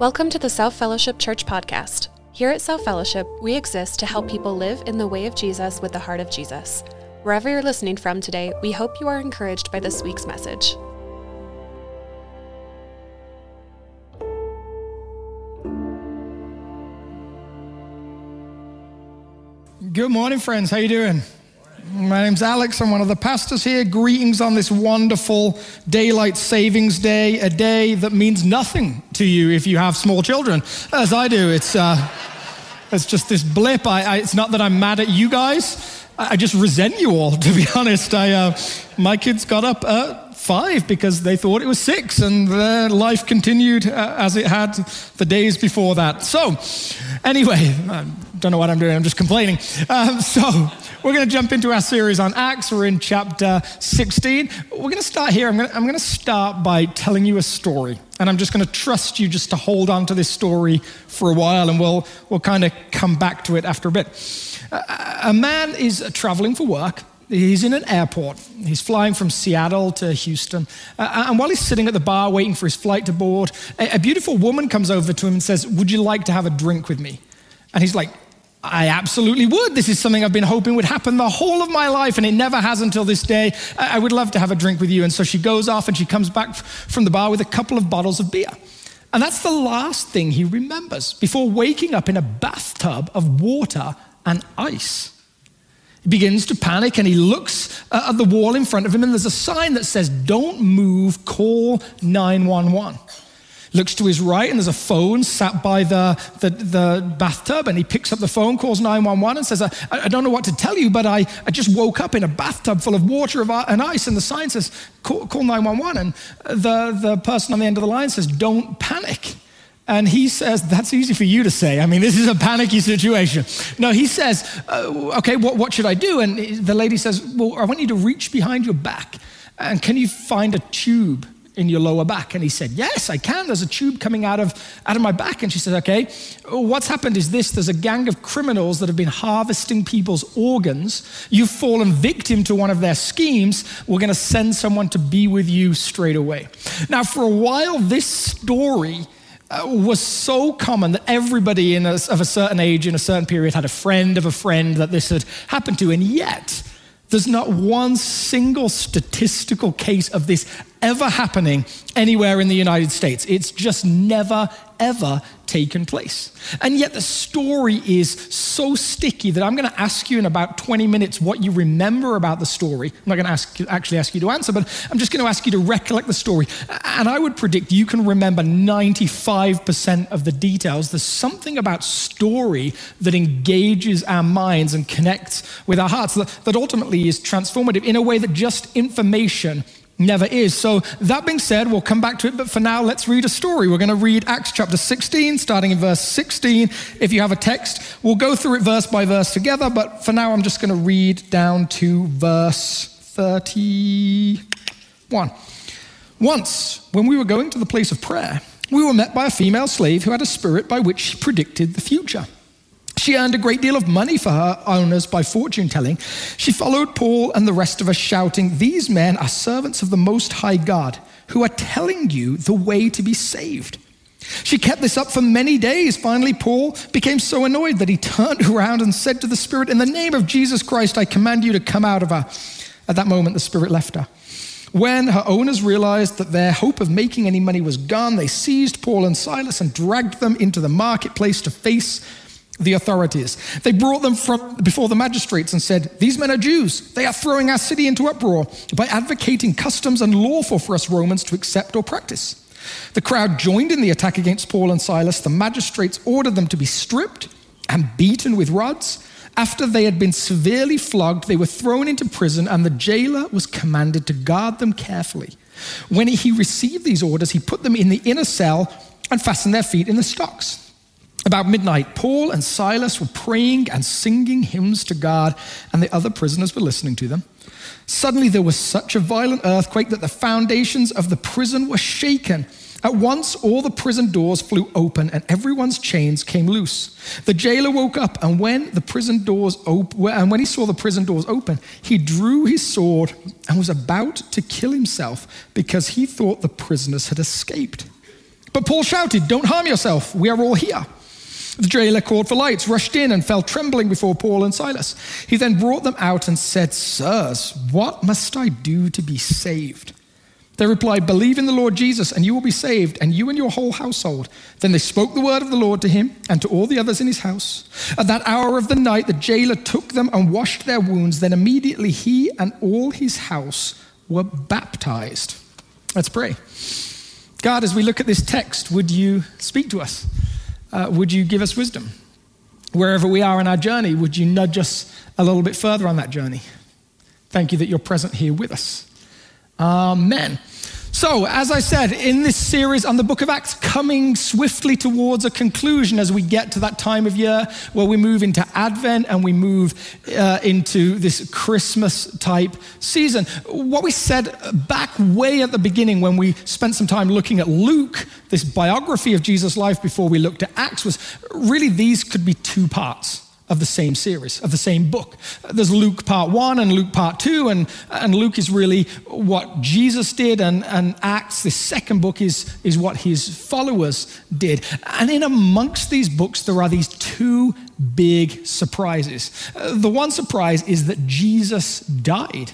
Welcome to the South Fellowship Church podcast. Here at South Fellowship, we exist to help people live in the way of Jesus with the heart of Jesus. Wherever you're listening from today, we hope you are encouraged by this week's message. Good morning, friends. How are you doing? My name's Alex. I'm one of the pastors here. Greetings on this wonderful daylight savings day, a day that means nothing to you if you have small children, as I do. It's uh, it's just this blip. I, I, it's not that I'm mad at you guys. I, I just resent you all, to be honest. I, uh, my kids got up at five because they thought it was six, and their life continued uh, as it had the days before that. So, anyway, I don't know what I'm doing. I'm just complaining. Um, so, we're going to jump into our series on Acts. We're in chapter 16. We're going to start here. I'm going to, I'm going to start by telling you a story. And I'm just going to trust you just to hold on to this story for a while, and we'll, we'll kind of come back to it after a bit. A man is traveling for work. He's in an airport. He's flying from Seattle to Houston. Uh, and while he's sitting at the bar waiting for his flight to board, a, a beautiful woman comes over to him and says, Would you like to have a drink with me? And he's like, I absolutely would. This is something I've been hoping would happen the whole of my life, and it never has until this day. I would love to have a drink with you. And so she goes off and she comes back from the bar with a couple of bottles of beer. And that's the last thing he remembers before waking up in a bathtub of water and ice. He begins to panic and he looks uh, at the wall in front of him, and there's a sign that says, Don't move, call 911 looks to his right and there's a phone sat by the, the, the, bathtub and he picks up the phone calls 911 and says I, I don't know what to tell you but I, I just woke up in a bathtub full of water and ice and the sign says call, call 911 and the, the person on the end of the line says don't panic and he says, That's easy for you to say. I mean, this is a panicky situation. No, he says, uh, Okay, what, what should I do? And the lady says, Well, I want you to reach behind your back. And can you find a tube in your lower back? And he said, Yes, I can. There's a tube coming out of, out of my back. And she said, Okay, what's happened is this there's a gang of criminals that have been harvesting people's organs. You've fallen victim to one of their schemes. We're going to send someone to be with you straight away. Now, for a while, this story uh, was so common that everybody a, of a certain age in a certain period had a friend of a friend that this had happened to. And yet, there's not one single statistical case of this ever happening anywhere in the United States. It's just never, ever taken place. And yet the story is so sticky that I'm going to ask you in about 20 minutes what you remember about the story. I'm not going to ask, actually ask you to answer, but I'm just going to ask you to recollect the story. And I would predict you can remember 95% of the details. There's something about story that engages our minds and connects with our hearts that, that ultimately is transformative in a way that just information never is. So, that being said, we'll come back to it, but for now, let's read a story. We're going to read Acts chapter 16, starting in verse 16. If you have a text, we'll go through it verse by verse together, but for now, I'm just going to read down to verse 31. Once, when we were going to the place of prayer, we were met by a female slave who had a spirit by which she predicted the future. She earned a great deal of money for her owners by fortune telling. She followed Paul and the rest of us, shouting, These men are servants of the Most High God who are telling you the way to be saved. She kept this up for many days. Finally, Paul became so annoyed that he turned around and said to the Spirit, In the name of Jesus Christ, I command you to come out of her. At that moment, the Spirit left her. When her owners realized that their hope of making any money was gone, they seized Paul and Silas and dragged them into the marketplace to face the authorities. They brought them from before the magistrates and said, These men are Jews. They are throwing our city into uproar by advocating customs unlawful for us Romans to accept or practice. The crowd joined in the attack against Paul and Silas. The magistrates ordered them to be stripped and beaten with rods. After they had been severely flogged, they were thrown into prison, and the jailer was commanded to guard them carefully. When he received these orders, he put them in the inner cell and fastened their feet in the stocks. About midnight, Paul and Silas were praying and singing hymns to God, and the other prisoners were listening to them. Suddenly, there was such a violent earthquake that the foundations of the prison were shaken. At once, all the prison doors flew open, and everyone's chains came loose. The jailer woke up, and when the prison doors op- and when he saw the prison doors open, he drew his sword and was about to kill himself because he thought the prisoners had escaped. But Paul shouted, Don't harm yourself, we are all here. The jailer called for lights, rushed in, and fell trembling before Paul and Silas. He then brought them out and said, Sirs, what must I do to be saved? They replied, Believe in the Lord Jesus, and you will be saved, and you and your whole household. Then they spoke the word of the Lord to him and to all the others in his house. At that hour of the night, the jailer took them and washed their wounds. Then immediately he and all his house were baptized. Let's pray. God, as we look at this text, would you speak to us? Uh, would you give us wisdom? Wherever we are in our journey, would you nudge us a little bit further on that journey? Thank you that you're present here with us. Amen. So, as I said, in this series on the book of Acts, coming swiftly towards a conclusion as we get to that time of year where we move into Advent and we move uh, into this Christmas type season. What we said back way at the beginning when we spent some time looking at Luke, this biography of Jesus' life before we looked at Acts, was really these could be two parts of the same series, of the same book. There's Luke part one and Luke part two, and, and Luke is really what Jesus did, and, and Acts, the second book, is, is what his followers did. And in amongst these books, there are these two big surprises. Uh, the one surprise is that Jesus died.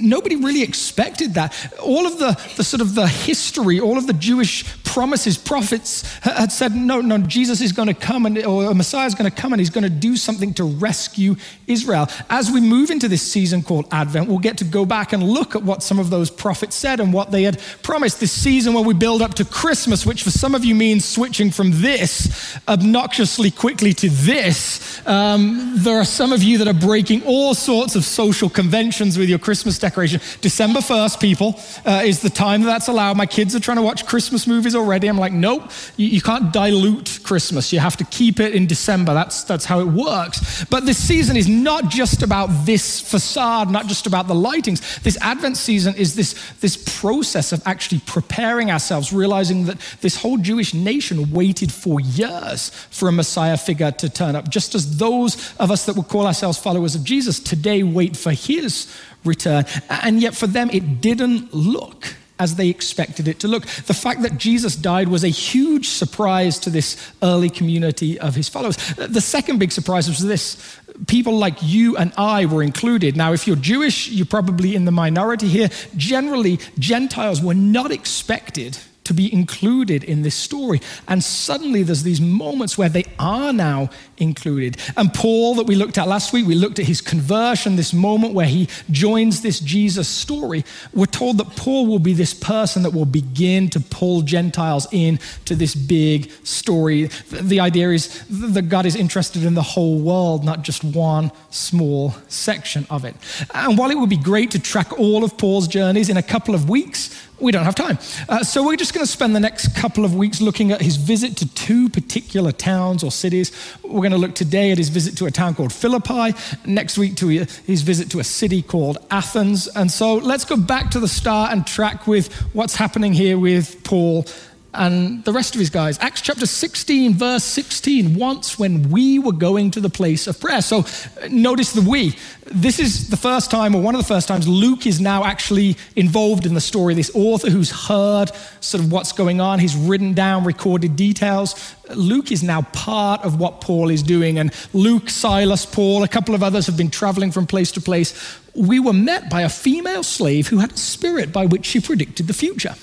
Nobody really expected that. All of the, the sort of the history, all of the Jewish promises, prophets had said, no, no, Jesus is going to come and, or Messiah is going to come and he's going to do something to rescue Israel. As we move into this season called Advent, we'll get to go back and look at what some of those prophets said and what they had promised. This season where we build up to Christmas, which for some of you means switching from this obnoxiously quickly to this. Um, there are some of you that are breaking all sorts of social conventions with your Christmas decoration. December 1st, people, uh, is the time that's allowed. My kids are trying to watch Christmas movies already. I'm like, nope, you, you can't dilute Christmas. You have to keep it in December. That's, that's how it works. But this season is not just about this facade, not just about the lightings. This Advent season is this, this process of actually preparing ourselves, realizing that this whole Jewish nation waited for years for a Messiah figure to turn up, just as those of us that would call ourselves followers of Jesus today wait for his return. And yet for them, it didn't look as they expected it to look. The fact that Jesus died was a huge surprise to this early community of his followers. The second big surprise was this people like you and I were included. Now, if you're Jewish, you're probably in the minority here. Generally, Gentiles were not expected to be included in this story. And suddenly there's these moments where they are now included. And Paul, that we looked at last week, we looked at his conversion, this moment where he joins this Jesus story. We're told that Paul will be this person that will begin to pull Gentiles in to this big story. The idea is that God is interested in the whole world, not just one small section of it. And while it would be great to track all of Paul's journeys in a couple of weeks, we don't have time. Uh, so we're just going to spend the next couple of weeks looking at his visit to two particular towns or cities. We're going to look today at his visit to a town called Philippi, next week to his visit to a city called Athens. And so let's go back to the start and track with what's happening here with Paul and the rest of his guys. Acts chapter 16, verse 16. Once when we were going to the place of prayer. So uh, notice the we. This is the first time, or one of the first times, Luke is now actually involved in the story. This author who's heard sort of what's going on, he's written down recorded details. Luke is now part of what Paul is doing. And Luke, Silas, Paul, a couple of others have been traveling from place to place. We were met by a female slave who had a spirit by which she predicted the future.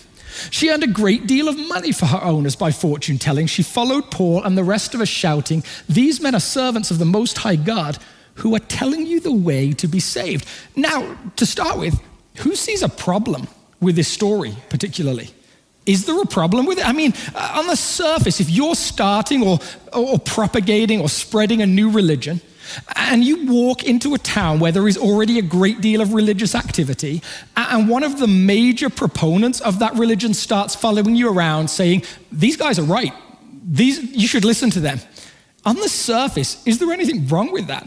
She earned a great deal of money for her owners by fortune telling. She followed Paul and the rest of us, shouting, These men are servants of the Most High God who are telling you the way to be saved. Now, to start with, who sees a problem with this story particularly? Is there a problem with it? I mean, uh, on the surface, if you're starting or, or propagating or spreading a new religion, and you walk into a town where there is already a great deal of religious activity, and one of the major proponents of that religion starts following you around saying, These guys are right. These, you should listen to them. On the surface, is there anything wrong with that?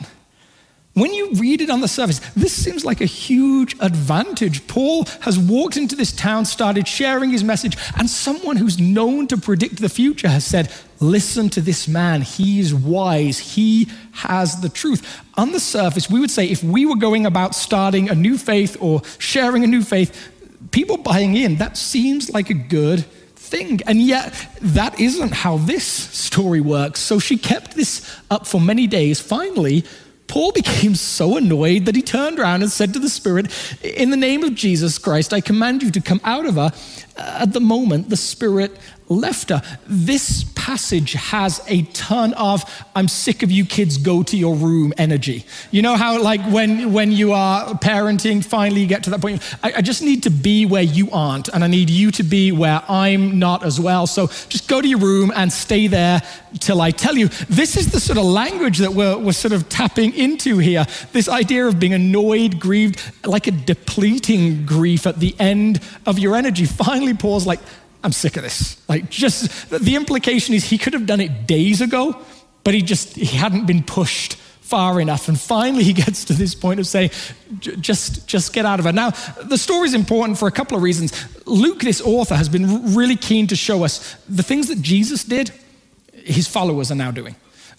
When you read it on the surface, this seems like a huge advantage. Paul has walked into this town, started sharing his message, and someone who's known to predict the future has said, Listen to this man. He's wise. He has the truth. On the surface, we would say if we were going about starting a new faith or sharing a new faith, people buying in, that seems like a good thing. And yet, that isn't how this story works. So she kept this up for many days. Finally, Paul became so annoyed that he turned around and said to the Spirit, In the name of Jesus Christ, I command you to come out of her. At the moment, the Spirit left her. This passage has a ton of I'm sick of you kids, go to your room energy. You know how, like, when, when you are parenting, finally you get to that point, I, I just need to be where you aren't, and I need you to be where I'm not as well. So just go to your room and stay there till I tell you. This is the sort of language that we're, we're sort of tapping into here. This idea of being annoyed, grieved, like a depleting grief at the end of your energy. Finally, Paul's like, I'm sick of this. Like, just the implication is he could have done it days ago, but he just he hadn't been pushed far enough. And finally, he gets to this point of saying, just, just get out of it. Now, the story is important for a couple of reasons. Luke, this author, has been really keen to show us the things that Jesus did, his followers are now doing.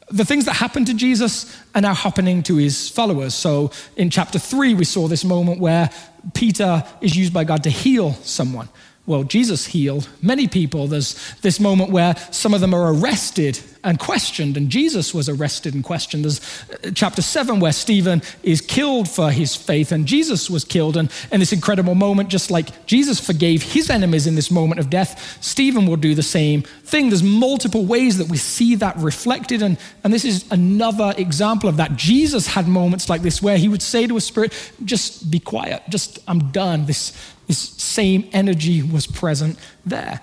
The things that happened to Jesus are now happening to his followers. So in chapter three, we saw this moment where Peter is used by God to heal someone well, Jesus healed many people. There's this moment where some of them are arrested and questioned, and Jesus was arrested and questioned. There's uh, chapter 7 where Stephen is killed for his faith, and Jesus was killed. And in this incredible moment, just like Jesus forgave his enemies in this moment of death, Stephen will do the same thing. There's multiple ways that we see that reflected, and, and this is another example of that. Jesus had moments like this where he would say to a spirit, Just be quiet, just, I'm done. This, this same energy was present there.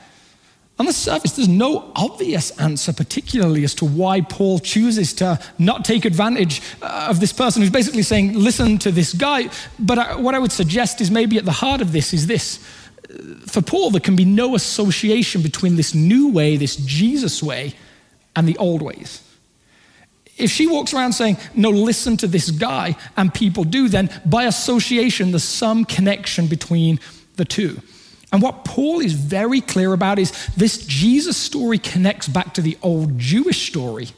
On the surface, there's no obvious answer, particularly as to why Paul chooses to not take advantage uh, of this person who's basically saying, listen to this guy. But I, what I would suggest is maybe at the heart of this is this. For Paul, there can be no association between this new way, this Jesus way, and the old ways. If she walks around saying, no, listen to this guy, and people do, then by association, there's some connection between the two. And what Paul is very clear about is this Jesus story connects back to the old Jewish story,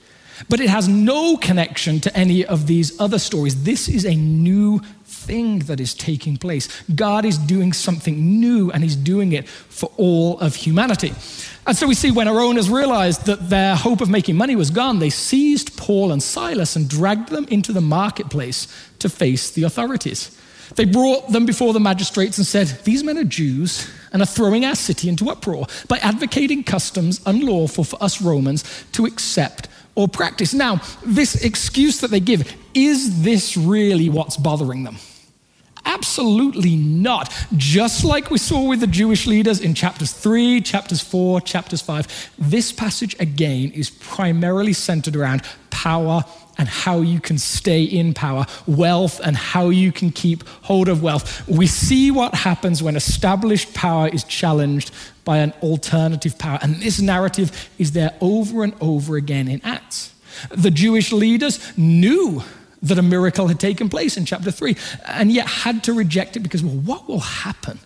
but it has no connection to any of these other stories. This is a new thing that is taking place. God is doing something new, and He's doing it for all of humanity. And so we see when our owners realized that their hope of making money was gone, they seized Paul and Silas and dragged them into the marketplace to face the authorities. They brought them before the magistrates and said, These men are Jews and are throwing our city into uproar by advocating customs unlawful for us Romans to accept or practice. Now, this excuse that they give, is this really what's bothering them? Absolutely not. Just like we saw with the Jewish leaders in chapters 3, chapters 4, chapters 5, this passage again is primarily centered around power and how you can stay in power, wealth and how you can keep hold of wealth. We see what happens when established power is challenged by an alternative power. And this narrative is there over and over again in Acts. The Jewish leaders knew that a miracle had taken place in chapter 3 and yet had to reject it because, well, what will happen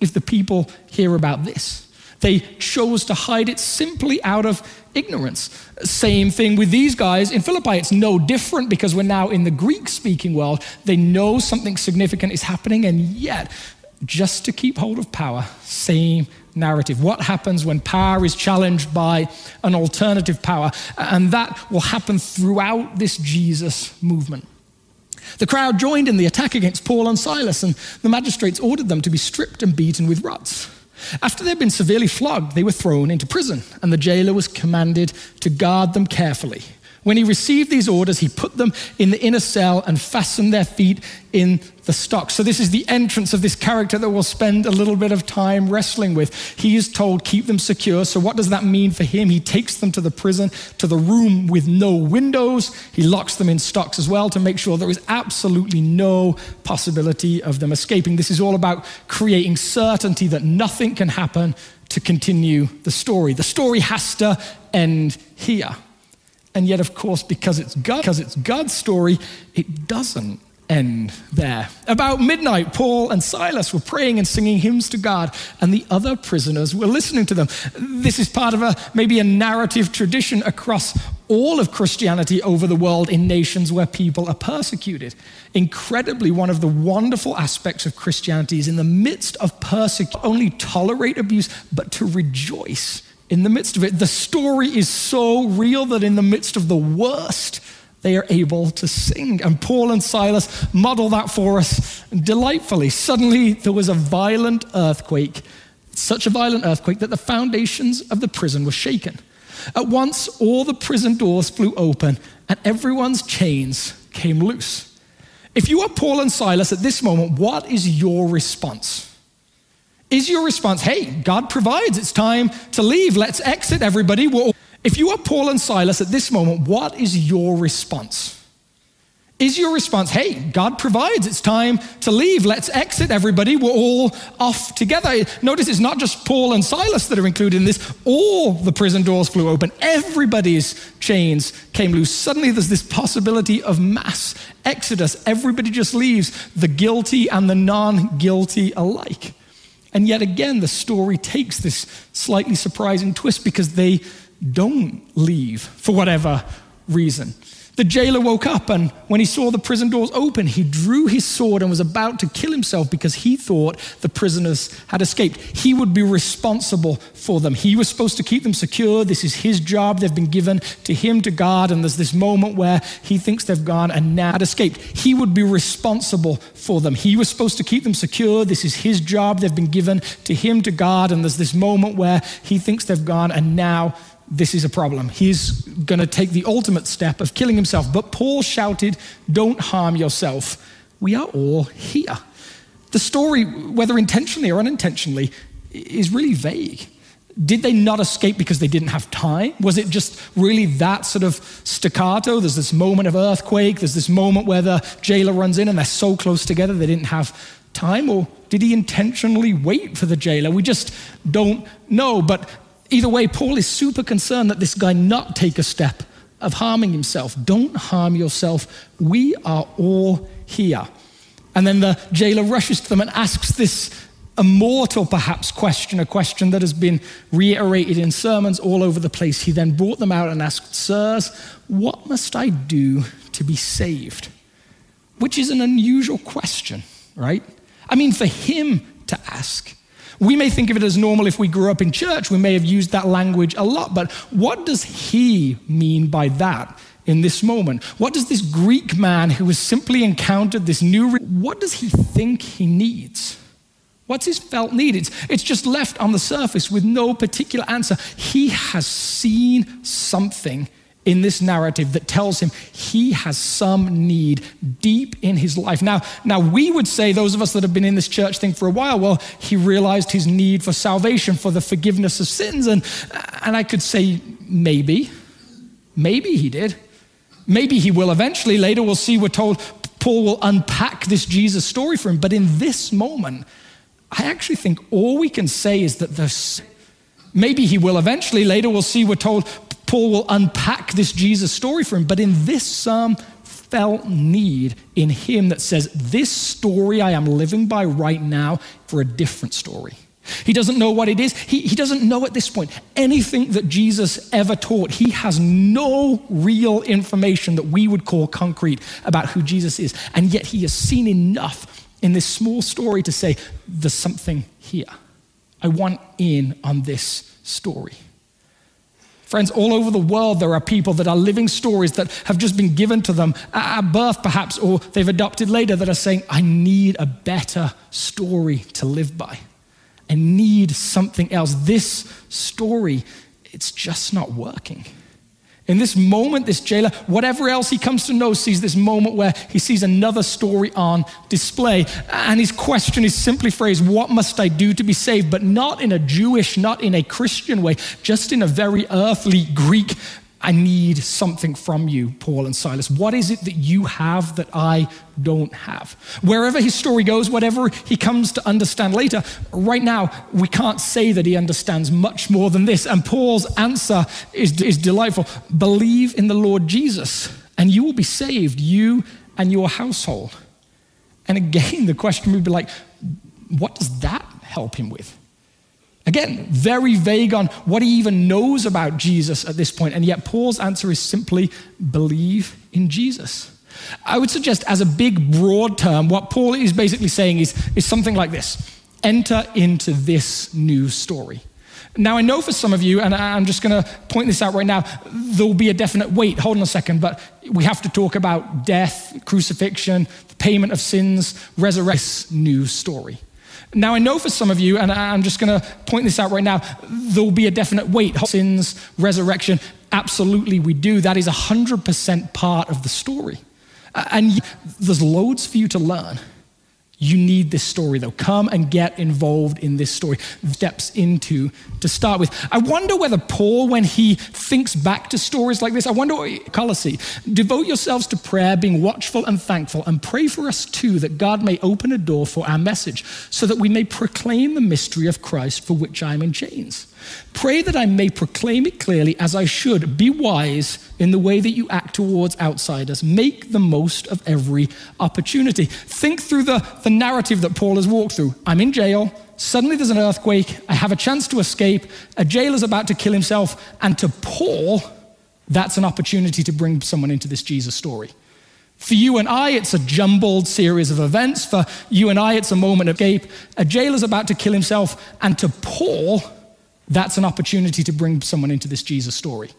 if the people hear about this? They chose to hide it simply out of ignorance. Same thing with these guys in Philippi. It's no different because we're now in the Greek speaking world. They know something significant is happening, and yet, just to keep hold of power, same narrative. What happens when power is challenged by an alternative power? And that will happen throughout this Jesus movement. The crowd joined in the attack against Paul and Silas, and the magistrates ordered them to be stripped and beaten with rods. After they'd been severely flogged, they were thrown into prison, and the jailer was commanded to guard them carefully. When he received these orders, he put them in the inner cell and fastened their feet in the stocks. So, this is the entrance of this character that we'll spend a little bit of time wrestling with. He is told, keep them secure. So, what does that mean for him? He takes them to the prison, to the room with no windows. He locks them in stocks as well to make sure there is absolutely no possibility of them escaping. This is all about creating certainty that nothing can happen to continue the story. The story has to end here. And yet, of course, because it's, God, because it's God's story, it doesn't end there. About midnight, Paul and Silas were praying and singing hymns to God, and the other prisoners were listening to them. This is part of a maybe a narrative tradition across all of Christianity over the world in nations where people are persecuted. Incredibly, one of the wonderful aspects of Christianity is in the midst of persecution, only tolerate abuse, but to rejoice in the midst of it. The story is so real that in the midst of the worst, they are able to sing. And Paul and Silas model that for us delightfully. Suddenly, there was a violent earthquake, such a violent earthquake that the foundations of the prison were shaken. At once, all the prison doors flew open and everyone's chains came loose. If you are Paul and Silas at this moment, what is your response? Is your response, hey, God provides, it's time to leave, let's exit everybody? If you are Paul and Silas at this moment, what is your response? Is your response, hey, God provides, it's time to leave, let's exit everybody, we're all off together? Notice it's not just Paul and Silas that are included in this, all the prison doors flew open, everybody's chains came loose. Suddenly there's this possibility of mass exodus. Everybody just leaves, the guilty and the non guilty alike. And yet again, the story takes this slightly surprising twist because they don't leave for whatever reason. The jailer woke up, and when he saw the prison doors open, he drew his sword and was about to kill himself because he thought the prisoners had escaped. He would be responsible for them. He was supposed to keep them secure. This is his job. They've been given to him to guard, and there's this moment where he thinks they've gone and now had escaped. He would be responsible for them. He was supposed to keep them secure. This is his job. They've been given to him to guard, and there's this moment where he thinks they've gone and now this is a problem. He's going to take the ultimate step of killing himself. But Paul shouted, Don't harm yourself. We are all here. The story, whether intentionally or unintentionally, is really vague. Did they not escape because they didn't have time? Was it just really that sort of staccato? There's this moment of earthquake, there's this moment where the jailer runs in and they're so close together they didn't have time? Or did he intentionally wait for the jailer? We just don't know. But Either way, Paul is super concerned that this guy not take a step of harming himself. Don't harm yourself. We are all here. And then the jailer rushes to them and asks this immortal, perhaps, question, a question that has been reiterated in sermons all over the place. He then brought them out and asked, Sirs, what must I do to be saved? Which is an unusual question, right? I mean, for him to ask. We may think of it as normal if we grew up in church. We may have used that language a lot, but what does he mean by that in this moment? What does this Greek man who has simply encountered this new, what does he think he needs? What's his felt need? It's, it's just left on the surface with no particular answer. He has seen something in this narrative that tells him he has some need deep in his life. Now, now we would say, those of us that have been in this church thing for a while, well, he realized his need for salvation, for the forgiveness of sins. And, and I could say, maybe, maybe he did. Maybe he will eventually. Later, we'll see, we're told Paul will unpack this Jesus story for him. But in this moment, I actually think all we can say is that there's maybe he will eventually. Later, we'll see, we're told Paul will unpack this Jesus story for him. But in this psalm, felt need in him that says, This story I am living by right now for a different story. He doesn't know what it is. He, he doesn't know at this point anything that Jesus ever taught. He has no real information that we would call concrete about who Jesus is. And yet he has seen enough in this small story to say, There's something here. I want in on this story. Friends, all over the world, there are people that are living stories that have just been given to them at birth, perhaps, or they've adopted later that are saying, I need a better story to live by. I need something else. This story, it's just not working. In this moment, this jailer, whatever else he comes to know, sees this moment where he sees another story on display. And his question is simply phrased, What must I do to be saved? But not in a Jewish, not in a Christian way, just in a very earthly Greek I need something from you, Paul and Silas. What is it that you have that I don't have? Wherever his story goes, whatever he comes to understand later, right now, we can't say that he understands much more than this. And Paul's answer is, is delightful believe in the Lord Jesus, and you will be saved, you and your household. And again, the question would be like, what does that help him with? Again, very vague on what he even knows about Jesus at this point, and yet Paul's answer is simply believe in Jesus. I would suggest, as a big, broad term, what Paul is basically saying is, is something like this enter into this new story. Now, I know for some of you, and I'm just going to point this out right now, there'll be a definite wait, hold on a second, but we have to talk about death, crucifixion, the payment of sins, resurrection, new story. Now, I know for some of you, and I'm just going to point this out right now, there'll be a definite wait. Sins, resurrection, absolutely we do. That is 100% part of the story. And there's loads for you to learn. You need this story, though. Come and get involved in this story. Steps into to start with. I wonder whether Paul, when he thinks back to stories like this, I wonder what Colossae, devote yourselves to prayer, being watchful and thankful, and pray for us too that God may open a door for our message, so that we may proclaim the mystery of Christ for which I am in chains. Pray that I may proclaim it clearly as I should. Be wise in the way that you act towards outsiders. Make the most of every opportunity. Think through the, the narrative that Paul has walked through. I'm in jail. Suddenly there's an earthquake. I have a chance to escape. A jailer's about to kill himself. And to Paul, that's an opportunity to bring someone into this Jesus story. For you and I, it's a jumbled series of events. For you and I, it's a moment of escape. A jailer's about to kill himself. And to Paul, that's an opportunity to bring someone into this Jesus story.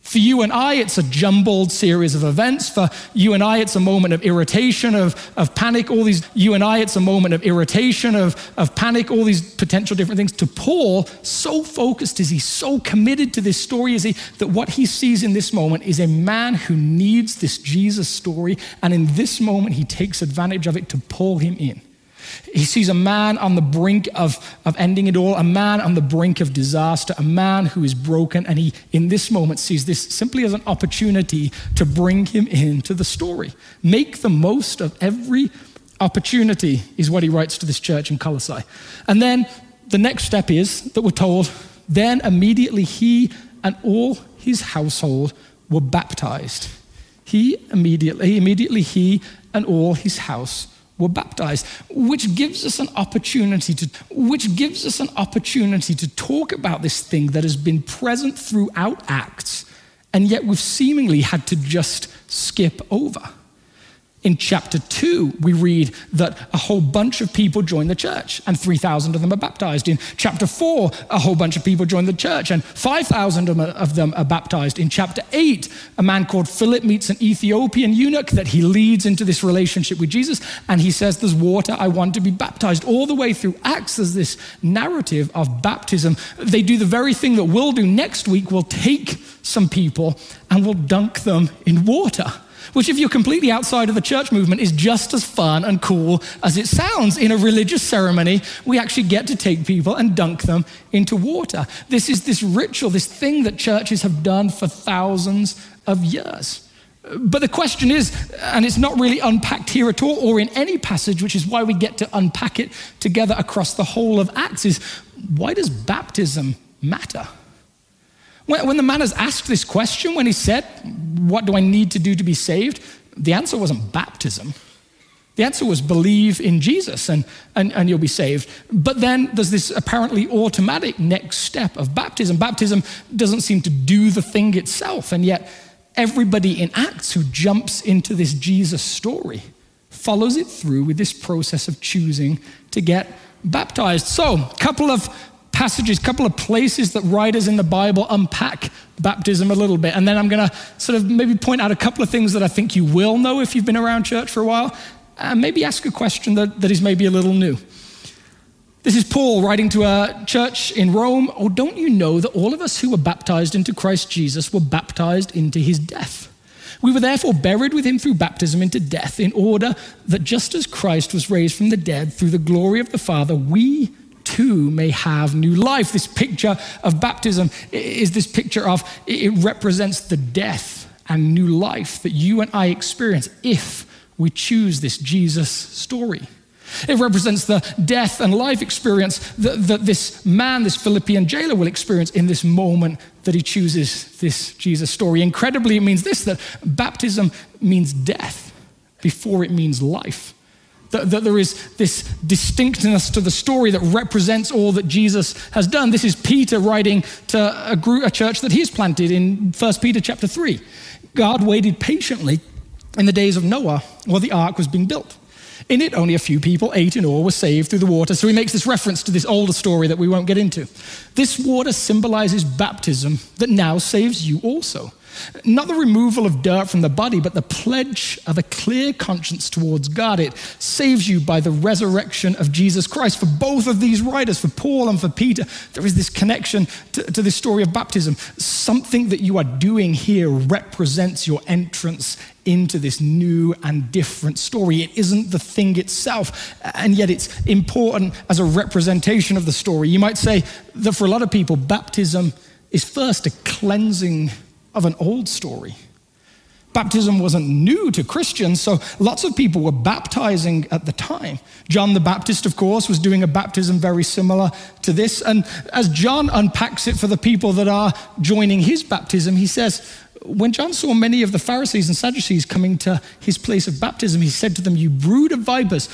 For you and I, it's a jumbled series of events. For you and I, it's a moment of irritation, of, of panic, all these, you and I, it's a moment of irritation, of, of panic, all these potential different things. To Paul, so focused is he, so committed to this story is he, that what he sees in this moment is a man who needs this Jesus story. And in this moment, he takes advantage of it to pull him in. He sees a man on the brink of, of ending it all, a man on the brink of disaster, a man who is broken, and he, in this moment, sees this simply as an opportunity to bring him into the story. Make the most of every opportunity, is what he writes to this church in Colossae. And then the next step is that we're told, then immediately he and all his household were baptized. He immediately, immediately he and all his house were baptized, which gives us an opportunity to which gives us an opportunity to talk about this thing that has been present throughout Acts, and yet we've seemingly had to just skip over. In chapter 2, we read that a whole bunch of people join the church and 3,000 of them are baptized. In chapter 4, a whole bunch of people join the church and 5,000 of them are baptized. In chapter 8, a man called Philip meets an Ethiopian eunuch that he leads into this relationship with Jesus and he says, There's water, I want to be baptized. All the way through Acts, there's this narrative of baptism. They do the very thing that we'll do next week. We'll take some people and we'll dunk them in water which, if you're completely outside of the church movement, is just as fun and cool as it sounds. In a religious ceremony, we actually get to take people and dunk them into water. This is this ritual, this thing that churches have done for thousands of years. But the question is, and it's not really unpacked here at all or in any passage, which is why we get to unpack it together across the whole of Acts, is why does baptism matter? When, when the man has asked this question, when he said, What do I need to do to be saved? the answer wasn't baptism. The answer was believe in Jesus and, and, and you'll be saved. But then there's this apparently automatic next step of baptism. Baptism doesn't seem to do the thing itself, and yet everybody in Acts who jumps into this Jesus story follows it through with this process of choosing to get baptized. So, a couple of passages, couple of places that writers in the Bible unpack baptism a little bit. And then I'm going to sort of maybe point out a couple of things that I think you will know if you've been around church for a while, and maybe ask a question that, that is maybe a little new. This is Paul writing to a church in Rome. Oh, don't you know that all of us who were baptized into Christ Jesus were baptized into his death? We were therefore buried with him through baptism into death, in order that just as Christ was raised from the dead through the glory of the Father, we too may have new life. This picture of baptism is this picture of it represents the death and new life that you and I experience if we choose this Jesus story. It represents the death and life experience that, that, this man, this Philippian jailer, will experience in this moment that he chooses this Jesus story. Incredibly, it means this that baptism means death before it means life. That, that, there is this distinctness to the story that represents all that Jesus has done. This is Peter writing to a, group, a church that he has planted in 1 Peter chapter 3. God waited patiently in the days of Noah while the ark was being built. In it, only a few people, eight in all, were saved through the water. So he makes this reference to this older story that we won't get into. This water symbolizes baptism that now saves you also. Not the removal of dirt from the body, but the pledge of a clear conscience towards God. It saves you by the resurrection of Jesus Christ. For both of these writers, for Paul and for Peter, there is this connection to, to this story of baptism. Something that you are doing here represents your entrance into this new and different story. It isn't the thing itself, and yet it's important as a representation of the story. You might say that for a lot of people, baptism is first a cleansing of an old story. Baptism wasn't new to Christians, so lots of people were baptizing at the time. John the Baptist, of course, was doing a baptism very similar to this. And as John unpacks it for the people that are joining his baptism, he says, When John saw many of the Pharisees and Sadducees coming to his place of baptism, he said to them, You brood of vipers,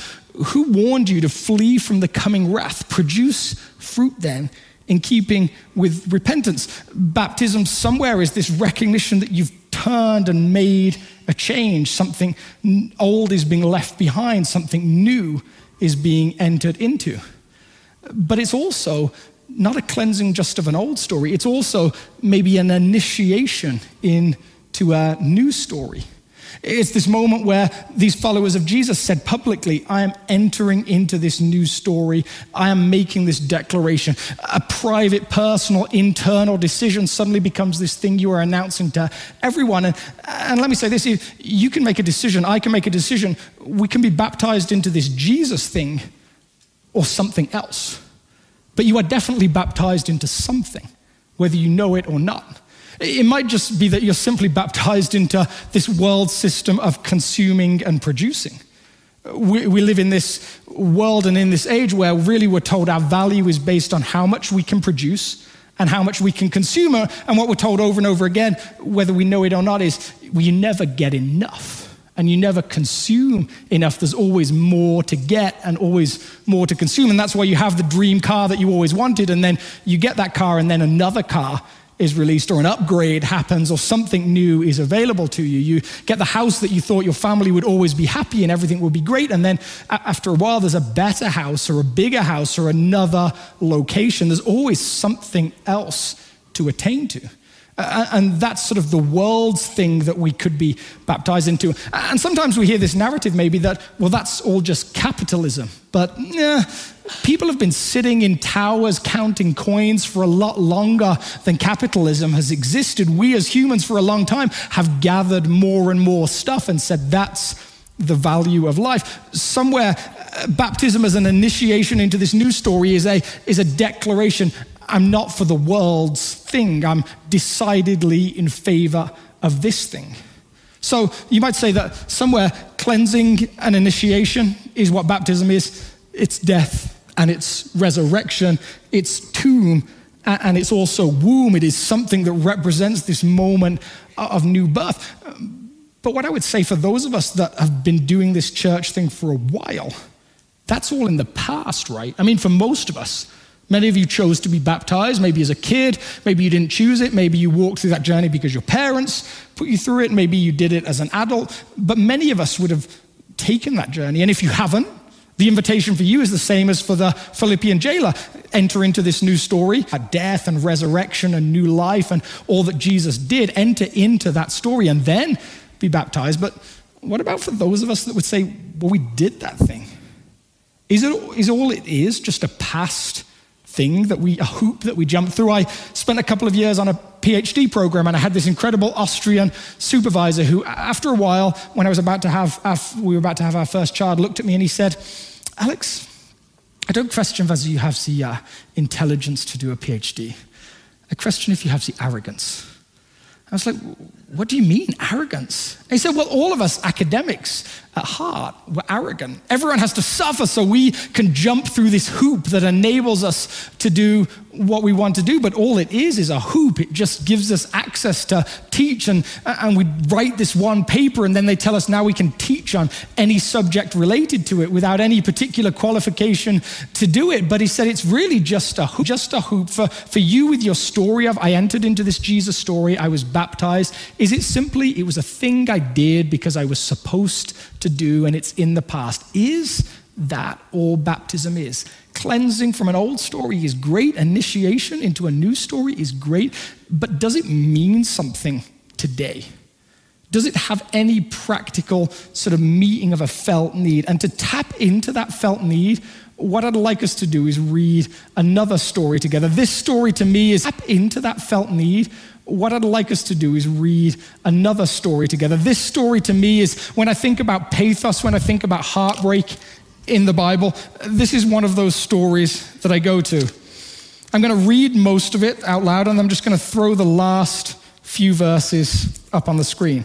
who warned you to flee from the coming wrath? Produce fruit then in keeping with repentance. Baptism somewhere is this recognition that you've turned and made a change. Something old is being left behind, something new is being entered into. But it's also not a cleansing just of an old story, it's also maybe an initiation into a new story. It's this moment where these followers of Jesus said publicly, I am entering into this new story. I am making this declaration. A private, personal, internal decision suddenly becomes this thing you are announcing to everyone. And, and let me say this you can make a decision, I can make a decision. We can be baptized into this Jesus thing or something else. But you are definitely baptized into something, whether you know it or not. It might just be that you're simply baptized into this world system of consuming and producing. We, we, live in this world and in this age where really we're told our value is based on how much we can produce and how much we can consume. And what we're told over and over again, whether we know it or not, is well, you never get enough and you never consume enough. There's always more to get and always more to consume. And that's why you have the dream car that you always wanted, and then you get that car, and then another car is released or an upgrade happens or something new is available to you. You get the house that you thought your family would always be happy and everything would be great. And then after a while, there's a better house or a bigger house or another location. There's always something else to attain to. And that's sort of the world's thing that we could be baptized into. And sometimes we hear this narrative maybe that, well, that's all just capitalism. But yeah, People have been sitting in towers counting coins for a lot longer than capitalism has existed. We as humans, for a long time, have gathered more and more stuff and said that's the value of life. Somewhere, uh, baptism as an initiation into this new story is a, is a declaration I'm not for the world's thing, I'm decidedly in favor of this thing. So you might say that somewhere cleansing and initiation is what baptism is it's death and its resurrection, its tomb, and it's also womb. It is something that represents this moment of new birth. But what I would say for those of us that have been doing this church thing for a while, that's all in the past, right? I mean, for most of us, many of you chose to be baptized, maybe as a kid, maybe you didn't choose it, maybe you walked through that journey because your parents put you through it, maybe you did it as an adult, but many of us would have taken that journey. And if you haven't, the invitation for you is the same as for the Philippian jailer. Enter into this new story, a death and resurrection and new life and all that Jesus did. Enter into that story and then be baptized. But what about for those of us that would say, well, we did that thing? Is, it, is all it is just a past thing that we, a hoop that we jump through? I spent a couple of years on a PhD program, and I had this incredible Austrian supervisor who, after a while, when I was about to have, we were about to have our first child, looked at me and he said, Alex, I don't question whether you have the uh, intelligence to do a PhD. I question if you have the arrogance. I was like, what do you mean, arrogance? And he said, well, all of us academics at heart, we're arrogant. Everyone has to suffer so we can jump through this hoop that enables us to do what we want to do. But all it is is a hoop. It just gives us access to teach. And, and we write this one paper, and then they tell us now we can teach on any subject related to it without any particular qualification to do it. But he said it's really just a hoop. Just a hoop. For, for you with your story of I entered into this Jesus story, I was baptized, is it simply, it was a thing I did because I was supposed to do and it's in the past. Is that all baptism is? Cleansing from an old story is great, initiation into a new story is great, but does it mean something today? Does it have any practical sort of meeting of a felt need? And to tap into that felt need, what I'd like us to do is read another story together. This story to me is tap into that felt need what I'd like us to do is read another story together. This story to me is when I think about pathos, when I think about heartbreak in the Bible, this is one of those stories that I go to. I'm going to read most of it out loud, and I'm just going to throw the last few verses up on the screen.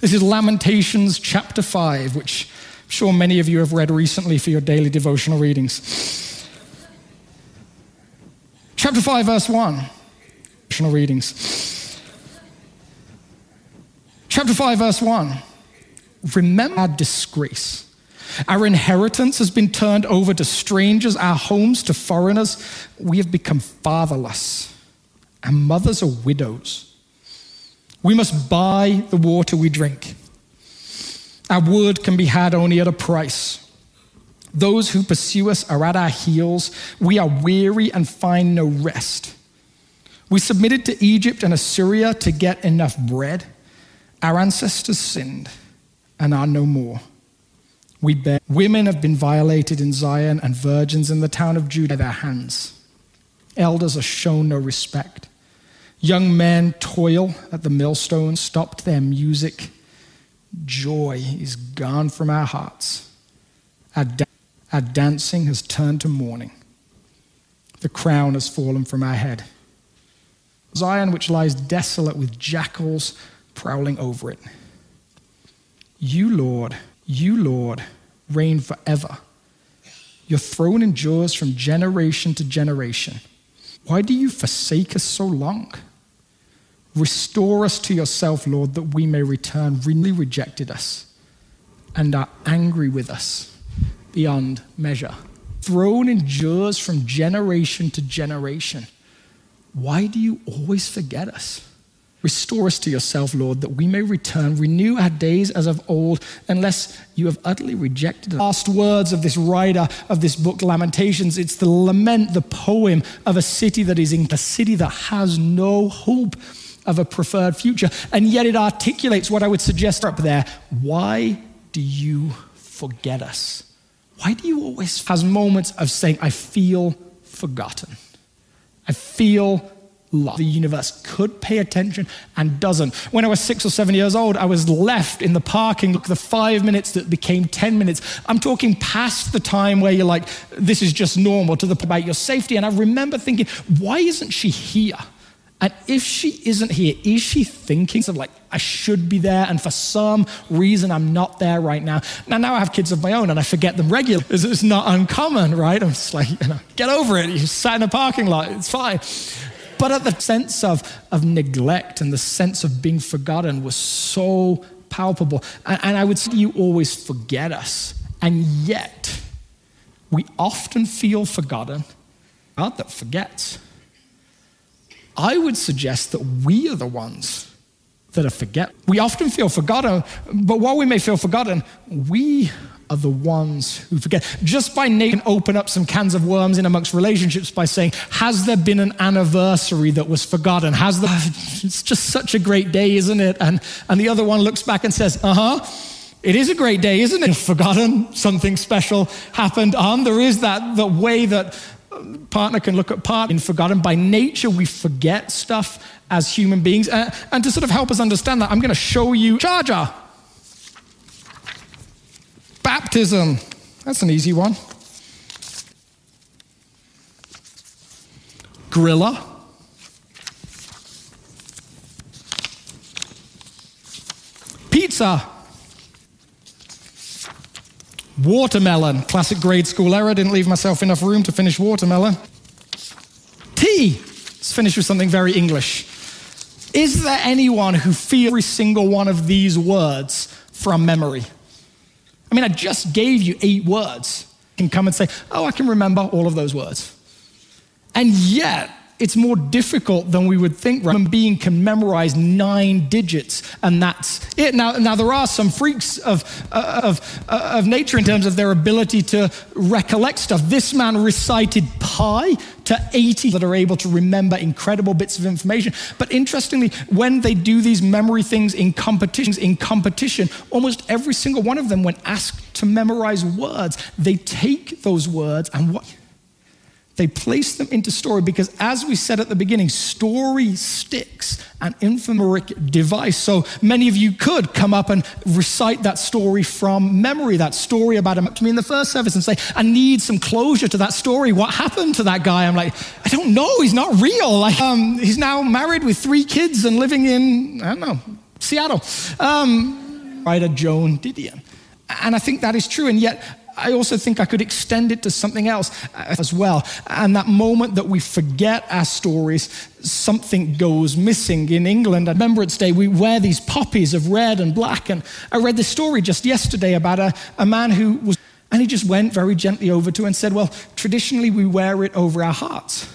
This is Lamentations chapter 5, which I'm sure many of you have read recently for your daily devotional readings. Chapter 5, verse 1. Devotional readings. Chapter 5, verse 1. Remember our disgrace. Our inheritance has been turned over to strangers, our homes to foreigners. We have become fatherless. Our mothers are widows. We must buy the water we drink. Our wood can be had only at a price. Those who pursue us are at our heels. We are weary and find no rest. We submitted to Egypt and Assyria to get enough bread. Our ancestors sinned and are no more. We bear. Women have been violated in Zion and virgins in the town of Judah their hands. Elders are shown no respect. Young men toil at the millstone, stopped their music. Joy is gone from our hearts. Our, da- our dancing has turned to mourning. The crown has fallen from our head. Zion, which lies desolate with jackals prowling over it. You, Lord, you, Lord, reign forever. Your throne endures from generation to generation. Why do you forsake us so long? Restore us to yourself, Lord, that we may return. Really rejected us and are angry with us beyond measure. Throne endures from generation to generation. Why do you always forget us? Restore us to yourself, Lord, that we may return. Renew our days as of old, unless you have utterly rejected us. Last words of this writer of this book, Lamentations, it's the lament, the poem of a city that is in a city that has no hope of a preferred future. And yet it articulates what I would suggest up there. Why do you forget us? Why do you always has moments of saying, I feel forgotten? I feel the universe could pay attention and doesn't. When I was six or seven years old, I was left in the parking, look, the five minutes that became 10 minutes. I'm talking past the time where you're like, this is just normal to the about your safety. And I remember thinking, why isn't she here? And if she isn't here, is she thinking of like, I should be there, and for some reason I'm not there right now? Now, now I have kids of my own and I forget them regularly. It's, it's not uncommon, right? I'm just like, you know, get over it. You sat in a parking lot, it's fine but at the sense of, of neglect and the sense of being forgotten was so palpable. And, and I would say you always forget us. And yet, we often feel forgotten. God that forgets. I would suggest that we are the ones that are forget. We often feel forgotten, but while we may feel forgotten, we are the ones who forget. Just by naming, open up some cans of worms in amongst relationships by saying, Has there been an anniversary that was forgotten? Has there, it's just such a great day, isn't it? And, and the other one looks back and says, Uh huh. It is a great day, isn't it? Forgotten, something special happened on. There is that the way that partner can look at part in forgotten. By nature, we forget stuff as human beings. Uh, and to sort of help us understand that, I'm going to show you Charger. Baptism. That's an easy one. Gorilla. Pizza. Watermelon, classic grade school error. Didn't leave myself enough room to finish watermelon. Tea. Let's finish with something very English. Is there anyone who feels every single one of these words from memory? I mean, I just gave you eight words. You can come and say, Oh, I can remember all of those words. And yet, it's more difficult than we would think. Right? Human being can memorize nine digits, and that's it. Now, now there are some freaks of, uh, of, uh, of nature in terms of their ability to recollect stuff. This man recited pi to 80 that are able to remember incredible bits of information. But interestingly, when they do these memory things in competitions, in competition, almost every single one of them, when asked to memorize words, they take those words and what they place them into story because, as we said at the beginning, story sticks, an infomeric device. So many of you could come up and recite that story from memory, that story about him up to me in the first service and say, I need some closure to that story. What happened to that guy? I'm like, I don't know. He's not real. Like, um, he's now married with three kids and living in, I don't know, Seattle. Um, writer Joan Didion. And I think that is true. And yet, I also think I could extend it to something else uh, as well. And that moment that we forget our stories, something goes missing. In England, at Remembrance Day, we wear these poppies of red and black. And I read this story just yesterday about a, a man who was, and he just went very gently over to and said, Well, traditionally we wear it over our hearts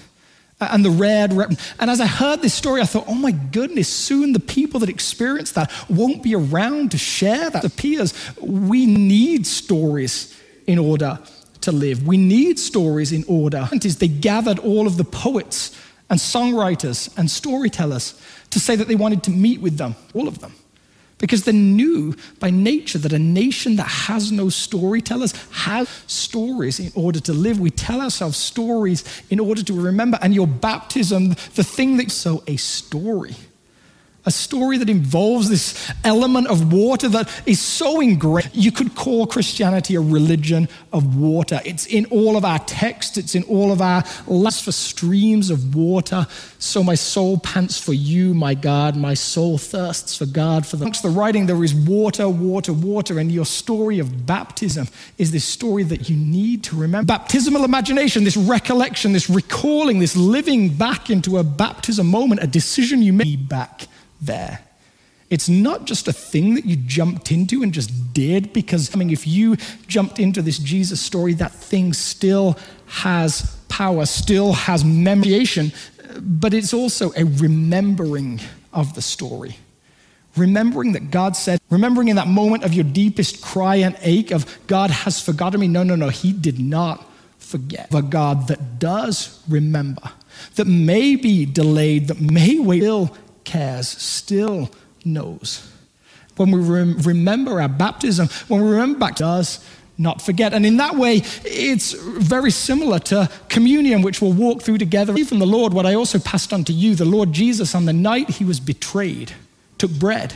and the red. And as I heard this story, I thought, oh my goodness, soon the people that experience that won't be around to share that. It appears we need stories in order to live. We need stories in order. And is they gathered all of the poets and songwriters and storytellers to say that they wanted to meet with them, all of them. Because they knew by nature that a nation that has no storytellers has stories in order to live. We tell ourselves stories in order to remember. And your baptism, the thing that's so a story a story that involves this element of water that is so ingrained. You could call Christianity a religion of water. It's in all of our texts, it's in all of our lust for streams of water. So my soul pants for you, my God. My soul thirsts for God. For the, amongst the writing, there is water, water, water. And your story of baptism is this story that you need to remember. Baptismal imagination, this recollection, this recalling, this living back into a baptism moment, a decision you made back there. It's not just a thing that you jumped into and just did, because I mean, if you jumped into this Jesus story, that thing still has power, still has memoriation, but it's also a remembering of the story. Remembering that God said, remembering in that moment of your deepest cry and ache of God has forgotten me. No, no, no, He did not forget. A God that does remember, that may be delayed, that may wait, cares, still knows. When we rem- remember our baptism, when we remember back to us, not forget. And in that way, it's very similar to communion, which we'll walk through together. Even the Lord, what I also passed on to you, the Lord Jesus, on the night he was betrayed, took bread.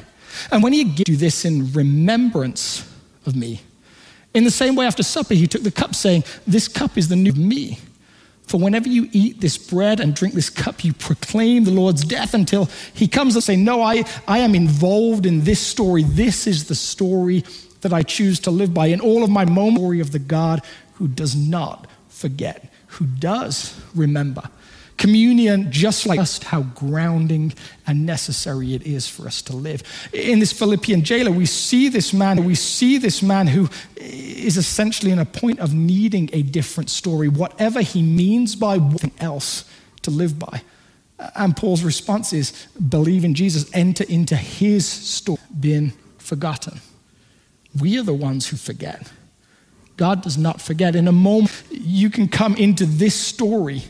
And when he do this in remembrance of me, in the same way after supper, he took the cup, saying, This cup is the new me. For whenever you eat this bread and drink this cup, you proclaim the Lord's death until he comes and say, No, I, I am involved in this story. This is the story that I choose to live by. In all of my moment, story of the God who does not forget, who does remember. Communion, just like us, how grounding and necessary it is for us to live. In this Philippian jailer, we see this man, we see this man who is essentially in a point of needing a different story, whatever he means by something else to live by. And Paul's response is believe in Jesus, enter into his story, been forgotten. We are the ones who forget. God does not forget. In a moment, you can come into this story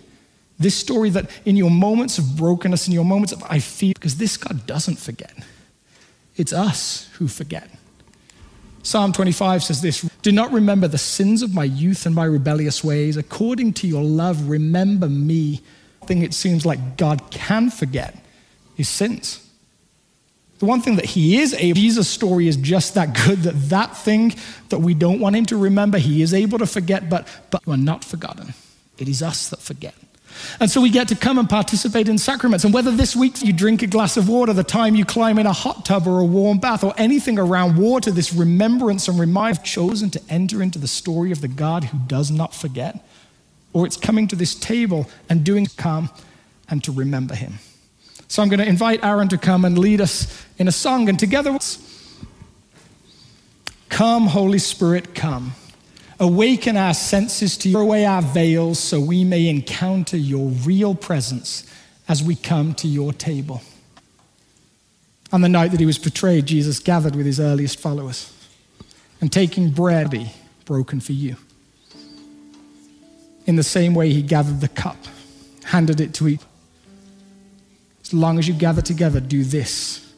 this story that in your moments of brokenness, in your moments of I feel, because this God doesn't forget. It's us who forget. Psalm 25 says this Do not remember the sins of my youth and my rebellious ways. According to your love, remember me. Thing it seems like God can forget is sins. The one thing that he is able, Jesus' story is just that good that that thing that we don't want him to remember, he is able to forget, but, but you are not forgotten. It is us that forget. And so we get to come and participate in sacraments. And whether this week you drink a glass of water, the time you climb in a hot tub or a warm bath, or anything around water, this remembrance and remind, I've chosen to enter into the story of the God who does not forget. Or it's coming to this table and doing come and to remember him. So I'm going to invite Aaron to come and lead us in a song. And together, come, Holy Spirit, come. Awaken our senses to throw away our veils so we may encounter your real presence as we come to your table. On the night that he was betrayed, Jesus gathered with his earliest followers and taking bread broken for you. In the same way, he gathered the cup, handed it to each. As long as you gather together, do this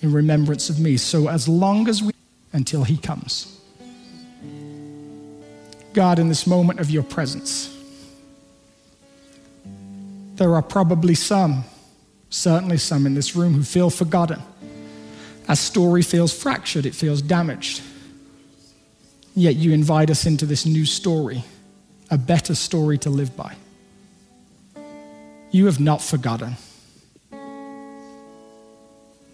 in remembrance of me. So, as long as we, until he comes. God, in this moment of your presence. There are probably some, certainly some in this room, who feel forgotten. Our story feels fractured, it feels damaged. Yet you invite us into this new story, a better story to live by. You have not forgotten.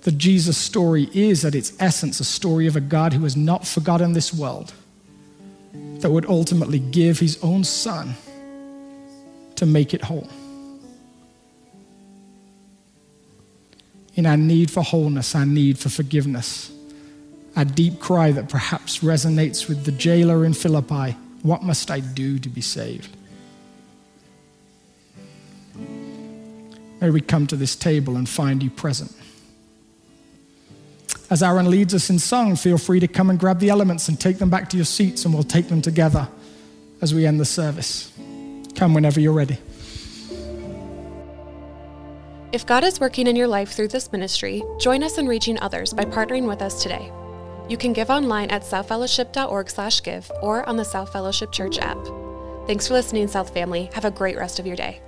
The Jesus story is, at its essence, a story of a God who has not forgotten this world that would ultimately give his own son to make it whole. In our need for wholeness, our need for forgiveness, our deep cry that perhaps resonates with the jailer in Philippi what must I do to be saved? May we come to this table and find you present. As Aaron leads us in song, feel free to come and grab the elements and take them back to your seats, and we'll take them together as we end the service. Come whenever you're ready. If God is working in your life through this ministry, join us in reaching others by partnering with us today. You can give online at southfellowship.org/give or on the South Fellowship Church app. Thanks for listening, South family. Have a great rest of your day.